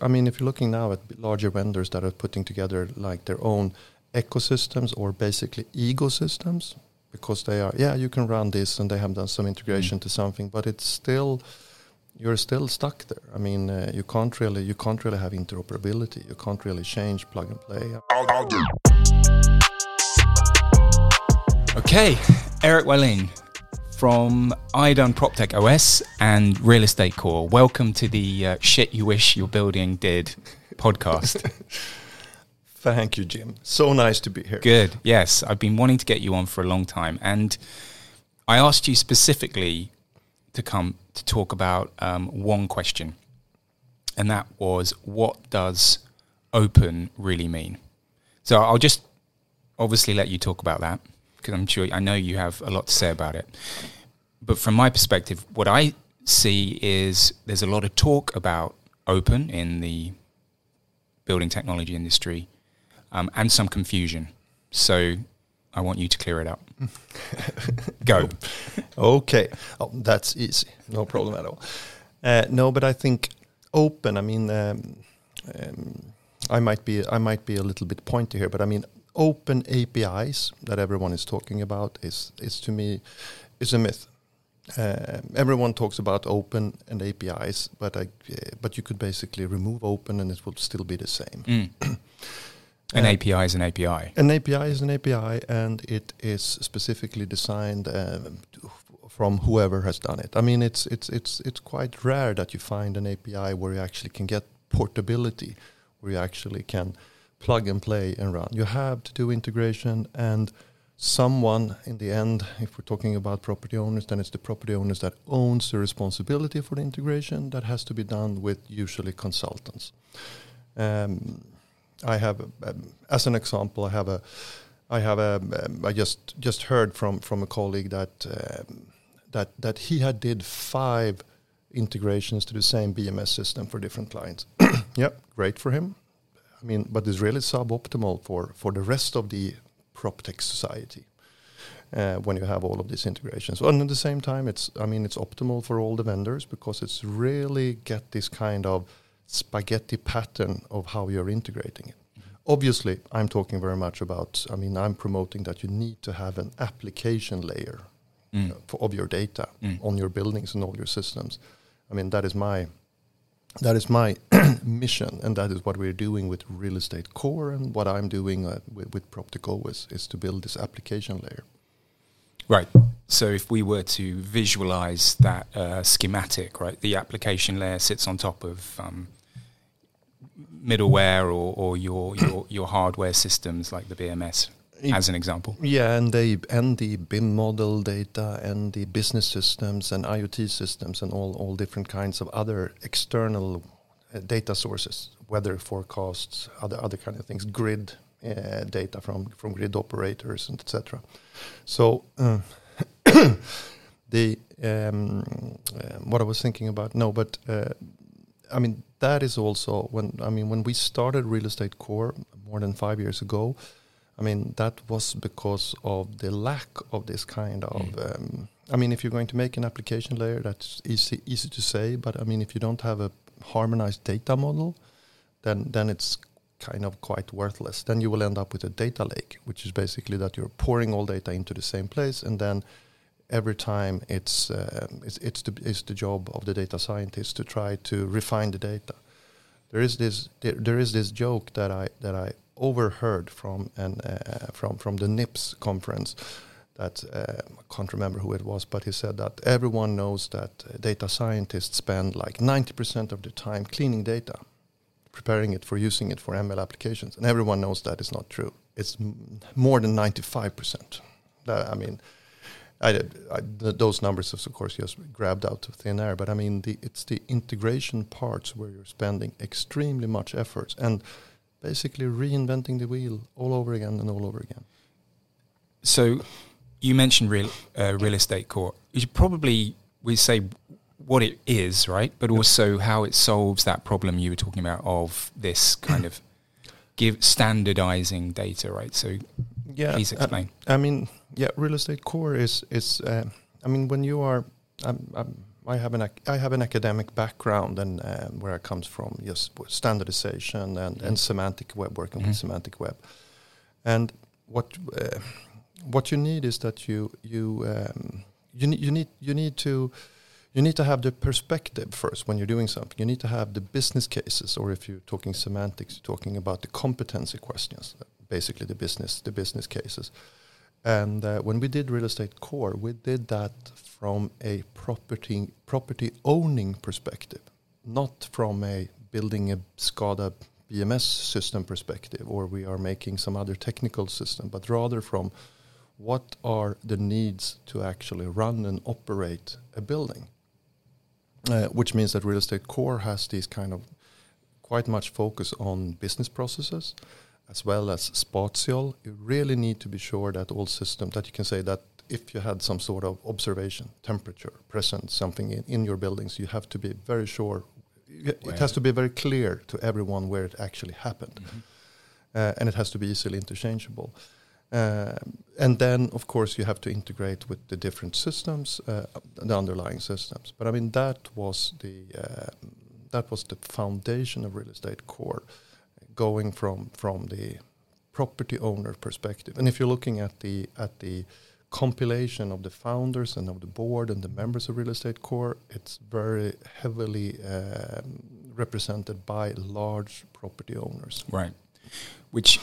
I mean, if you're looking now at larger vendors that are putting together like their own ecosystems or basically ecosystems, because they are, yeah, you can run this and they have done some integration mm. to something, but it's still, you're still stuck there. I mean, uh, you can't really, you can't really have interoperability. You can't really change plug and play. Okay, Erik Wallin, from Idun PropTech OS and Real Estate Core. Welcome to the uh, Shit You Wish Your Building Did podcast. Thank you, Jim. So nice to be here. Good. Yes, I've been wanting to get you on for a long time. And I asked you specifically to come to talk about um, one question. And that was what does open really mean? So I'll just obviously let you talk about that because I'm sure I know you have a lot to say about it. But from my perspective, what I see is there's a lot of talk about open in the building technology industry um, and some confusion. So I want you to clear it up. Go. okay. Oh, that's easy. No problem at all. Uh, no, but I think open. I mean, um, um, I might be I might be a little bit pointy here, but I mean, open APIs that everyone is talking about is is to me is a myth. Uh, everyone talks about open and APIs, but I, uh, but you could basically remove open and it would still be the same. Mm. an uh, API is an API. An API is an API, and it is specifically designed uh, from whoever has done it. I mean, it's it's it's it's quite rare that you find an API where you actually can get portability, where you actually can plug and play and run. You have to do integration and someone in the end, if we're talking about property owners, then it's the property owners that owns the responsibility for the integration that has to be done with usually consultants. Um, I have, um, as an example, I have a, I have a, um, I just just heard from from a colleague that um, that that he had did five integrations to the same BMS system for different clients. yep, great for him. I mean, but it's really suboptimal for, for the rest of the prop tech society uh, when you have all of these integrations. And at the same time, it's I mean, it's optimal for all the vendors because it's really get this kind of spaghetti pattern of how you're integrating it. Mm-hmm. Obviously, I'm talking very much about. I mean, I'm promoting that you need to have an application layer mm. uh, for, of your data mm. on your buildings and all your systems. I mean, that is my that is my mission, and that is what we're doing with Real Estate Core, and what I'm doing uh, with, with PropTech is, is to build this application layer. Right. So if we were to visualize that uh, schematic, right, the application layer sits on top of um, middleware or, or your, your your hardware systems like the BMS as an example. Yeah, and they and the BIM model data and the business systems and IoT systems and all all different kinds of other external uh, data sources, weather forecasts, other other kind of things, grid uh, data from from grid operators and etc. So uh, the um, uh, what I was thinking about no, but uh, I mean that is also when I mean when we started Real Estate Core more than five years ago I mean, that was because of the lack of this kind of. Mm. Um, I mean, if you're going to make an application layer, that's easy easy to say. But I mean, if you don't have a harmonized data model, then then it's kind of quite worthless. Then you will end up with a data lake, which is basically that you're pouring all data into the same place, and then every time it's uh, it's it's the it's the job of the data scientist to try to refine the data. There is this there, there is this joke that I that I overheard from and uh, from from the NIPS conference that uh, I can't remember who it was, but he said that everyone knows that uh, data scientists spend like 90% of their time cleaning data, preparing it for using it for ML applications, and everyone knows that is not true. It's more than 95%. I mean. I, I, those numbers, of course, just grabbed out of thin air. But I mean, the, it's the integration parts where you're spending extremely much effort, and basically reinventing the wheel all over again and all over again. So, you mentioned real uh, real estate core. You should probably we say what it is, right? But also how it solves that problem you were talking about of this kind of give standardizing data, right? So, yeah, please uh, explain. Uh, I mean, yeah, real estate core is is. Uh, I mean, when you are, I'm, I'm I have an ac- I have an academic background and um, where I comes from, yes, standardization and, and semantic web, working with Mhm. semantic web, and what uh, what you need is that you you um, you need you need you need to you need to have the perspective first when you're doing something. You need to have the business cases, or if you're talking semantics, you're talking about the competency questions, basically the business the business cases. And uh, when we did real estate core, we did that from a property property owning perspective, not from a building a SCADA BMS system perspective, or we are making some other technical system, but rather from what are the needs to actually run and operate a building. Uh, which means that real estate core has these kind of quite much focus on business processes as well as spatial. You really need to be sure that all systems that you can say that if you had some sort of observation, temperature, present something in, in your buildings, you have to be very sure. It has to be very clear to everyone where it actually happened, uh, and it has to be easily interchangeable. Um, and then, of course, you have to integrate with the different systems, uh, the underlying systems. But I mean, that was the uh, that was the foundation of real estate core, going from from the property owner perspective. And if you're looking at the at the compilation of the founders and of the board and the members of real estate core, it's very heavily um, represented by large property owners. Right. Which,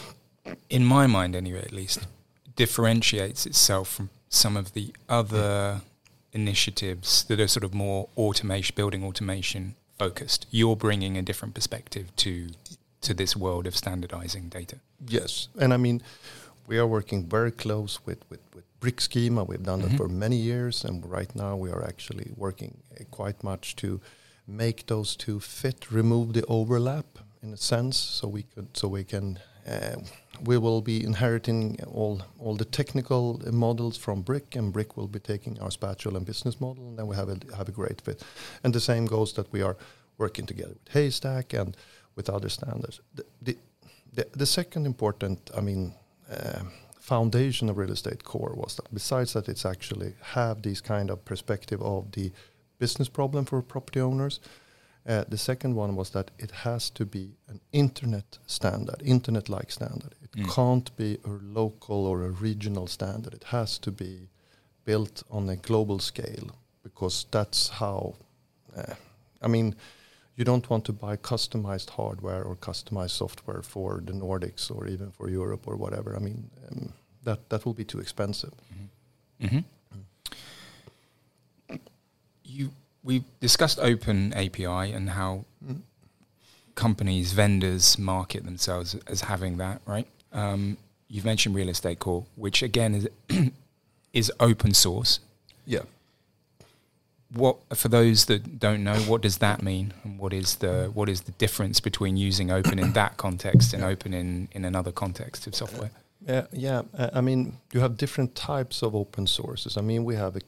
in my mind anyway, at least, differentiates itself from some of the other initiatives that are sort of more automation, building automation focused. You're bringing a different perspective to to this world of standardizing data. Yes, and I mean, we are working very close with with, with Brick Schema. We've done Mhm. that for many years, and right now we are actually working uh, quite much to make those two fit, remove the overlap in a sense, so we could so we can. Uh, we will be inheriting all all the technical models from Brick, and Brick will be taking our spatial and business model, and then we have a have a great fit. And the same goes that we are working together with Haystack and with other standards. The, the, the, the second important, I mean, uh, foundation of real estate core was that besides that it's actually have these kind of perspective of the business problem for property owners. Uh, the second one was that it has to be an internet standard, internet-like standard. It Mm. can't be a local or a regional standard. It has to be built on a global scale because that's how. Uh, I mean, you don't want to buy customized hardware or customized software for the Nordics or even for Europe or whatever. I mean, um, that that will be too expensive. hmm You we discussed Open API and how Mm. companies, vendors market themselves as having that, right? Um, you've mentioned Real Estate Core, which again is is open source. Yeah. What for those that don't know, what does that mean, and what is the what is the difference between using open in that context and open in in another context of software? Yeah, yeah. Uh, I mean, you have different types of open sources. I mean, we have a,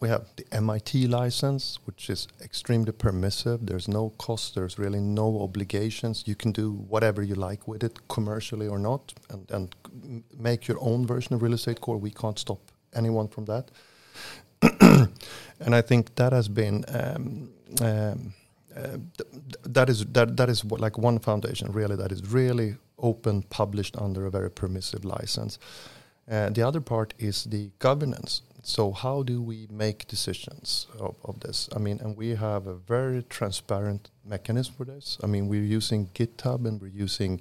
we have the MIT license, which is extremely permissive. There's no cost. There's really no obligations. You can do whatever you like with it, commercially or not, and and make your own version of Real Estate Core. We can't stop anyone from that. And I think that has been. Um, um, uh, th- th- that is that that is what, like one foundation really that is really open published under a very permissive license. Uh, the other part is the governance. So how do we make decisions of, of this? I mean and we have a very transparent mechanism for this. I mean we're using github and we're using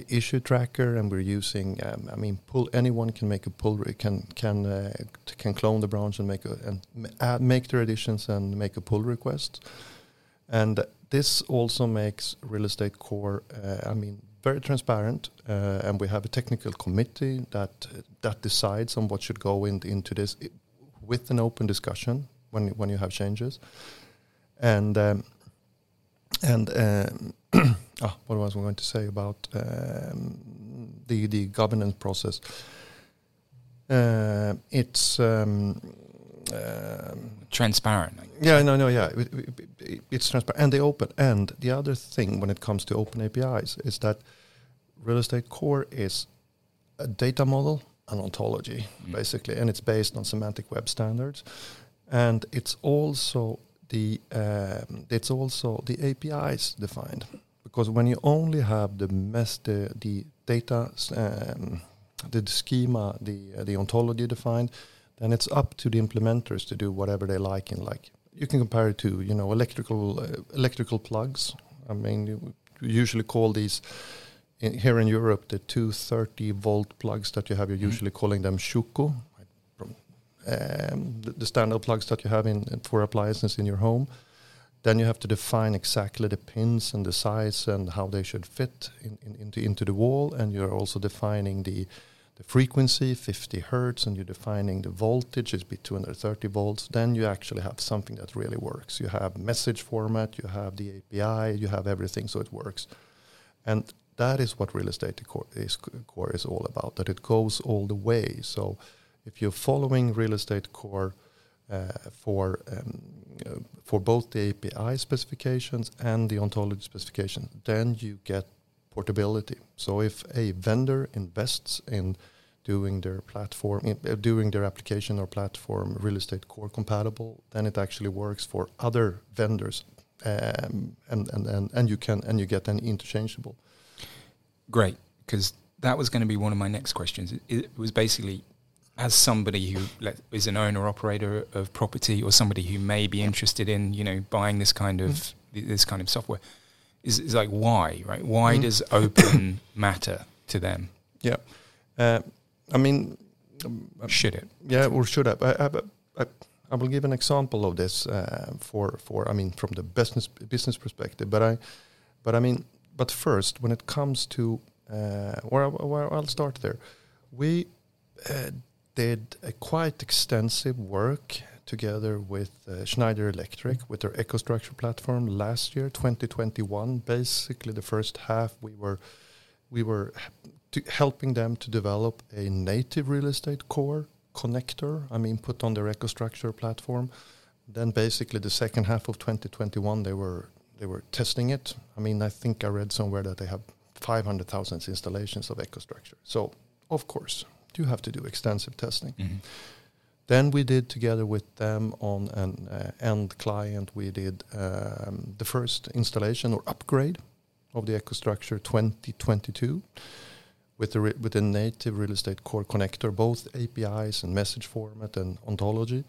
the issue tracker and we're using um, i mean pull anyone can make a pull can can uh, can clone the branch and make a and add, make their additions and make a pull request and this also makes real estate core, uh, I mean, very transparent. Uh, and we have a technical committee that that decides on what should go in, into this with an open discussion when when you have changes. And um, and um, ah, what was I going to say about um, the the governance process? Uh, it's um, um, Transparent. yeah, no, no, yeah, it, it, it- it's transparent and they open. And the other thing when it comes to open APIs is that real estate core is a data model, an ontology, Mm. basically, and it's based on semantic web standards, and it's also the um, it's also the APIs defined because when you only have the mess the, the data um, the, the schema the uh, the ontology defined then it's up to the implementers to do whatever they like in like you can compare it to you know electrical uh, electrical plugs i mean you usually call these in, here in Europe the 230 volt plugs that you have you're mm. usually calling them Schuko um, the, the, standard plugs that you have in for appliances in your home. Then you have to define exactly the pins and the size and how they should fit in, in, into into the wall, and you're also defining the the frequency, 50 hertz, and you're defining the voltage is be 230 volts. Then you actually have something that really works. You have message format, you have the API, you have everything, so it works. And that is what real estate core is, core is all about. That it goes all the way. So if you're following real estate core for um, uh, for both the API specifications and the ontology specification, then you get portability. So if a vendor invests in doing their platform, in, uh, doing their application or platform real estate core compatible, then it actually works for other vendors, um, and, and and and you can and you get an interchangeable. Great, because that was going to be one of my next questions. It, it was basically as somebody who is an owner operator of property or somebody who may be interested in you know buying this kind of mm. this kind of software is, is like why right? Why mm. does open matter to them? Yeah uh, i mean um, should it? Yeah or should I, I, I, I will give an example of this uh, for for i mean from the business business perspective but i but i mean but first when it comes to uh, where, where i'll start there. We uh, did a quite extensive work together with uh, Schneider Electric with their EcoStruxure platform last year, 2021. Basically, the first half we were we were helping them to develop a native real estate core connector. I mean, put on their EcoStruxure platform. Then, basically, the second half of 2021, they were they were testing it. I mean, I think I read somewhere that they have 500,000 installations of EcoStruxure. So, of course, you have to do extensive testing. Mm-hmm. Then we did together with them on an uh, end client, we did um, the first installation or upgrade of the EcoStruxure 2022 with the re- with a native real estate core connector, both APIs and message format and ontology,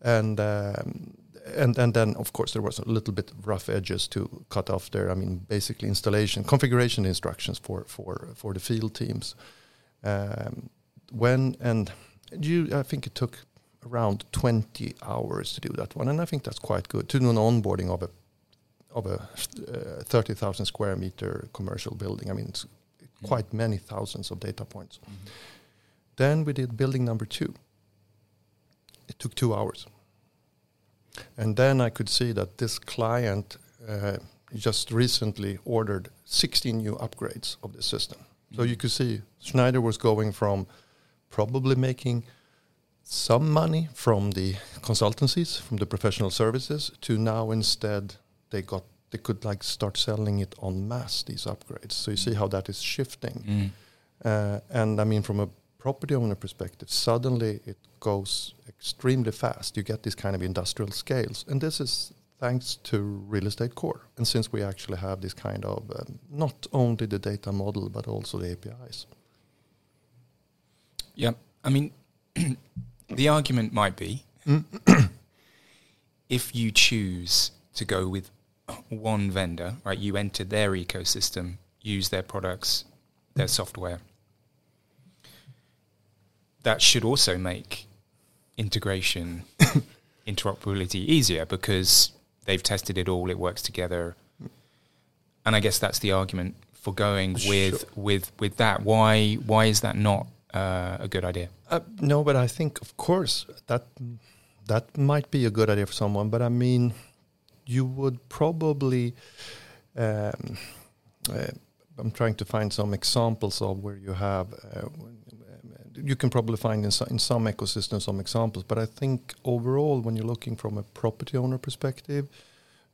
and um, and and then of course there was a little bit of rough edges to cut off there. I mean, basically installation configuration instructions for for for the field teams. Um, when and you, I think it took around 20 hours to do that one, and I think that's quite good to do an onboarding of a of a uh, 30,000 square meter commercial building. I mean, it's mm-hmm. quite many thousands of data points. Mm-hmm. Then we did building number two. It took two hours, and then I could see that this client uh, just recently ordered 16 new upgrades of the system. Mm-hmm. So you could see Schneider was going from probably making some money from the consultancies, from the professional services, to now instead they got they could like start selling it en masse these upgrades. So you see how that is shifting. Mm. Uh, and I mean, from a property owner perspective, suddenly it goes extremely fast. You get these kind of industrial scales, and this is thanks to real estate core. And since we actually have this kind of um, not only the data model but also the APIs. Yeah, I mean, the argument might be if you choose to go with one vendor, right? You enter their ecosystem, use their products, their software. That should also make integration, interoperability easier because they've tested it all, it works together. And I guess that's the argument for going with sure. with with that. Why why is that not uh, a good idea? Uh, no, but I think, of course, that that might be a good idea for someone. But I mean, you would probably. Um, uh, I'm trying to find some examples of where you have. Uh, you can probably find in, so, in some ecosystems some examples, but I think overall, when you're looking from a property owner perspective,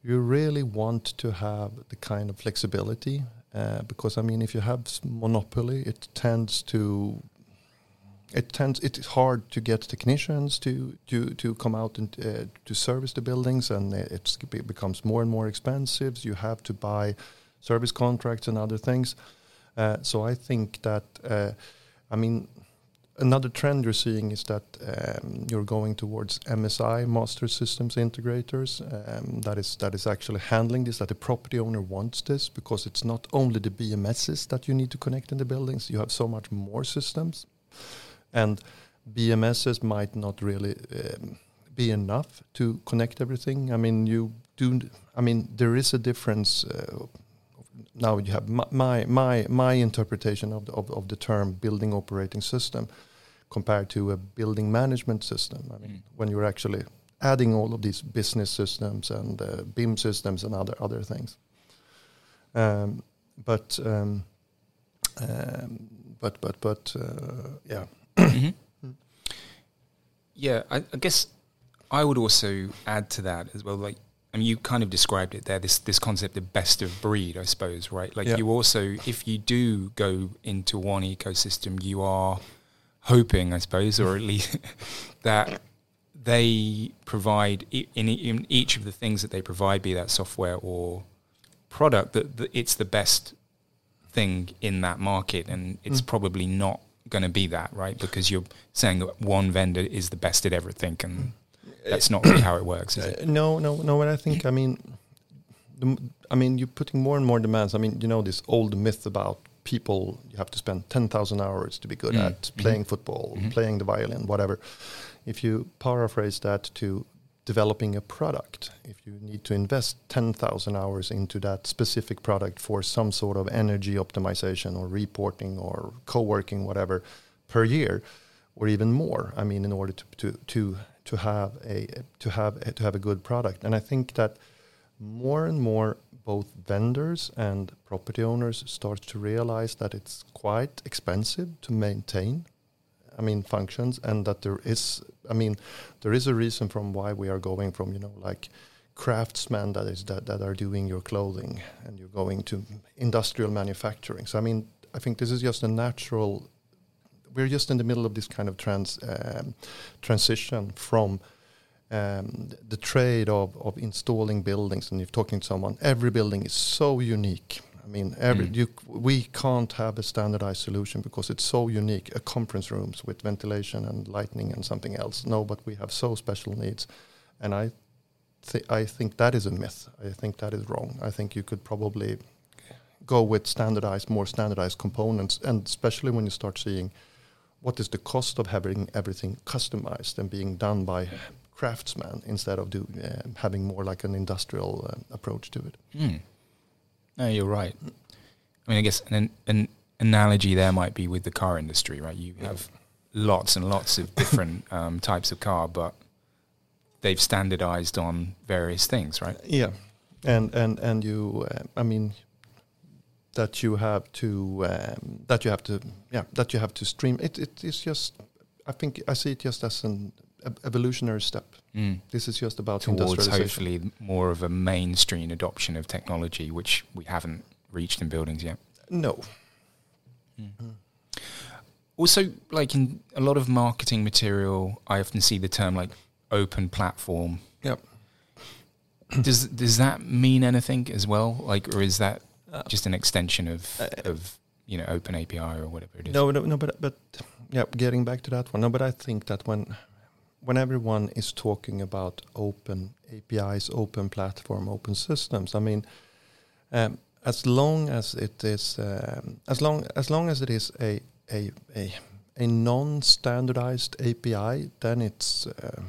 you really want to have the kind of flexibility uh, because I mean, if you have monopoly, it tends to it tends it's hard to get technicians to to to come out and uh, to service the buildings, and it becomes more and more expensive. You have to buy service contracts and other things. Uh, so I think that uh, I mean another trend you're seeing is that um, you're going towards MSI, master systems integrators. Um, that is that is actually handling this. That the property owner wants this because it's not only the BMSs that you need to connect in the buildings. You have so much more systems, and BMSs might not really um, be enough to connect everything. I mean, you do. I mean, there is a difference. Uh, now you have my my my interpretation of the, of, of the term building operating system compared to a building management system. I mean, mm. when you're actually adding all of these business systems and uh, BIM systems and other other things. Um, but um, um, but but but uh, yeah. Mm-hmm. Mm. Yeah, I, I guess I would also add to that as well. Like I mean, you kind of described it there. This this concept of best of breed, I suppose, right? Like yeah. you also, if you do go into one ecosystem, you are hoping, I suppose, or at least that they provide in, in, each of the things that they provide, be that software or product, that, that it's the best thing in that market, and it's mm. probably not going to be that, right? Because you're saying that one vendor is the best at everything, and that's not really how it works, is it? Uh, no, no, no. And I think, I mean, the, I mean, you're putting more and more demands. I mean, you know, this old myth about people you have to spend 10,000 hours to be good mm. at playing mm-hmm. football, mm-hmm. playing the violin, whatever. If you paraphrase that to developing a product, if you need to invest 10,000 hours into that specific product for some sort of energy optimization or reporting or co-working whatever per year or even more, I mean in order to to to to have a to have a, to have a good product. And I think that more and more both vendors and property owners start to realize that it's quite expensive to maintain I mean functions and that there is I mean there is a reason from why we are going from you know like craftsmen that is that, that are doing your clothing and you're going to industrial manufacturing. So I mean I think this is just a natural we're just in the middle of this kind of trans um, transition from um, the trade of, of installing buildings and you're talking to someone every building is so unique I mean, every mm. you, we can't have a standardized solution because it's so unique. A conference rooms with ventilation and lighting and something else. No, but we have so special needs, and I, th- I think that is a myth. I think that is wrong. I think you could probably go with standardized, more standardized components, and especially when you start seeing what is the cost of having everything customized and being done by craftsmen instead of do, uh, having more like an industrial uh, approach to it. Mm. No, you're right. I mean, I guess an, an analogy there might be with the car industry, right? You have lots and lots of different um, types of car, but they've standardized on various things, right? Yeah, and and and you, uh, I mean, that you have to um, that you have to yeah that you have to stream. It it is just I think I see it just as an evolutionary step. Mm. This is just about towards hopefully more of a mainstream adoption of technology, which we haven't reached in buildings yet. No. Mm. Mm. Also, like in a lot of marketing material, I often see the term like open platform. Yep. does does that mean anything as well? Like, or is that uh, just an extension of uh, of you know open API or whatever it is? No, no, no. But but yeah, getting back to that one. No, but I think that when when everyone is talking about open APIs, open platform, open systems, I mean, um, as long as it is, um, as long as long as it is a a a, a non-standardized API, then it's uh,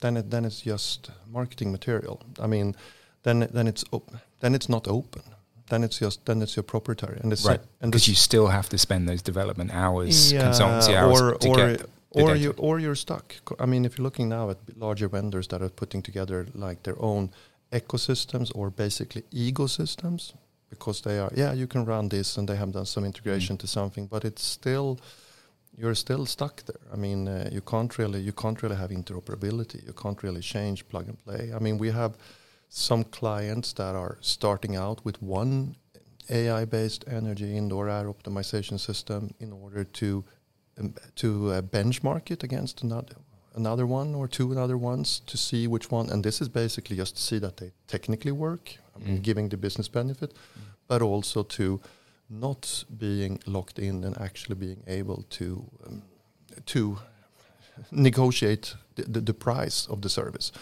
then it then it's just marketing material. I mean, then then it's op- then it's not open. Then it's just then it's your proprietary, and it's right. And because you still have to spend those development hours, yeah, consultancy hours or, to or get or you or you're stuck. I mean, if you're looking now at larger vendors that are putting together like their own ecosystems or basically ecosystems, because they are yeah you can run this and they have done some integration mm. to something, but it's still you're still stuck there. I mean, uh, you can't really you can't really have interoperability. You can't really change plug and play. I mean, we have some clients that are starting out with one AI-based energy indoor air optimization system in order to to uh, benchmark it against another another one or two other ones to see which one. And this is basically just to see that they technically work, I mean, Mm. giving the business benefit, but also to not being locked in and actually being able to um, to negotiate the, the, the price of the service,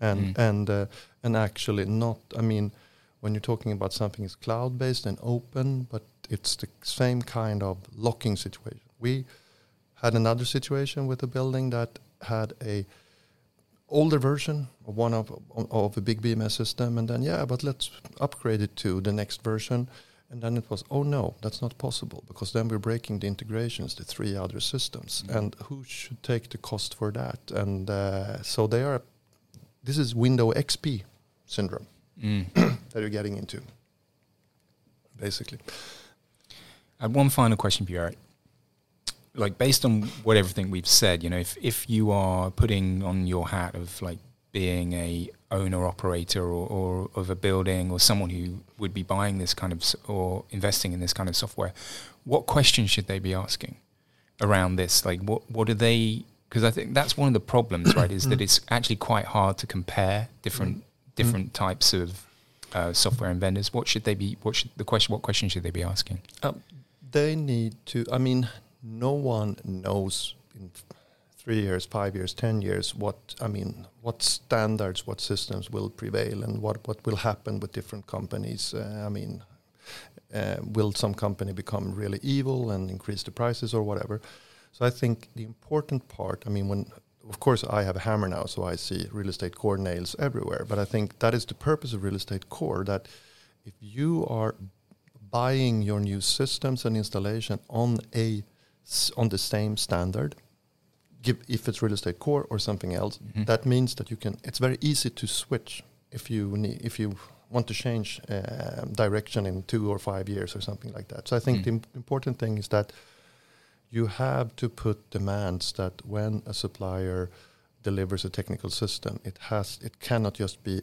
and Mm. and uh, and actually not. I mean, when you're talking about something is cloud based and open, but it's the same kind of locking situation. We had another situation with a building that had a older version of one of of a big BMS system, and then yeah, but let's upgrade it to the next version. And then it was, oh no, that's not possible because then we're breaking the integrations to three other systems, Mhm. and who should take the cost for that? And uh, so they are. This is Window XP syndrome Mm. that you're getting into, basically. And one final question for you, Erik. Like based on what everything we've said, you know, if if you are putting on your hat of like being a owner operator or, or of a building or someone who would be buying this kind of or investing in this kind of software, what questions should they be asking around this? Like what what do they? Because I think that's one of the problems, right? Is that it's actually quite hard to compare different different types of uh, software and vendors. What should they be? What should the question? What question should they be asking? Um, they need to. I mean, no one knows in three years, five years, ten years what I mean, what standards, what systems will prevail, and what what will happen with different companies. Uh, I mean, uh, will some company become really evil and increase the prices or whatever? So I think the important part. I mean, when of course I have a hammer now, so I see real estate core nails everywhere. But I think that is the purpose of real estate core. That if you are buying your new systems and installation on a on the same standard give if it's real estate core or something else Mhm. that means that you can it's very easy to switch if you need if you want to change uh, direction in two or five years or something like that so i think Mm. the im- important thing is that you have to put demands that when a supplier delivers a technical system it has it cannot just be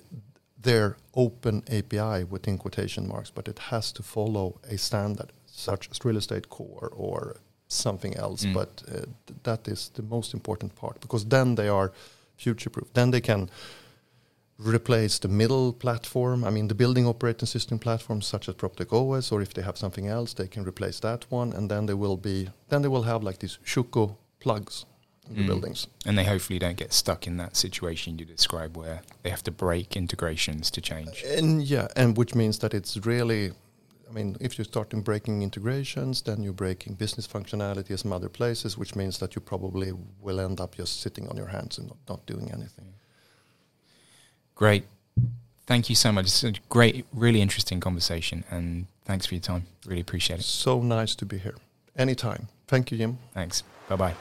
their open API within quotation marks, but it has to follow a standard such as real estate core or something else. Mm. But uh, th- that is the most important part because then they are future proof. Then they can replace the middle platform. I mean, the building operating system platforms such as PropTech OS, or if they have something else, they can replace that one, and then they will be then they will have like these Schuko plugs in the Mm. buildings. And they hopefully don't get stuck in that situation you describe where they have to break integrations to change. And yeah, and which means that it's really, I mean, if you start in breaking integrations, then you're breaking business functionality as some other places, which means that you probably will end up just sitting on your hands and not, not doing anything. Great. Thank you so much. It's a great, really interesting conversation. And thanks for your time. Really appreciate it. So nice to be here. Anytime. Thank you, Jim. Thanks. Bye bye.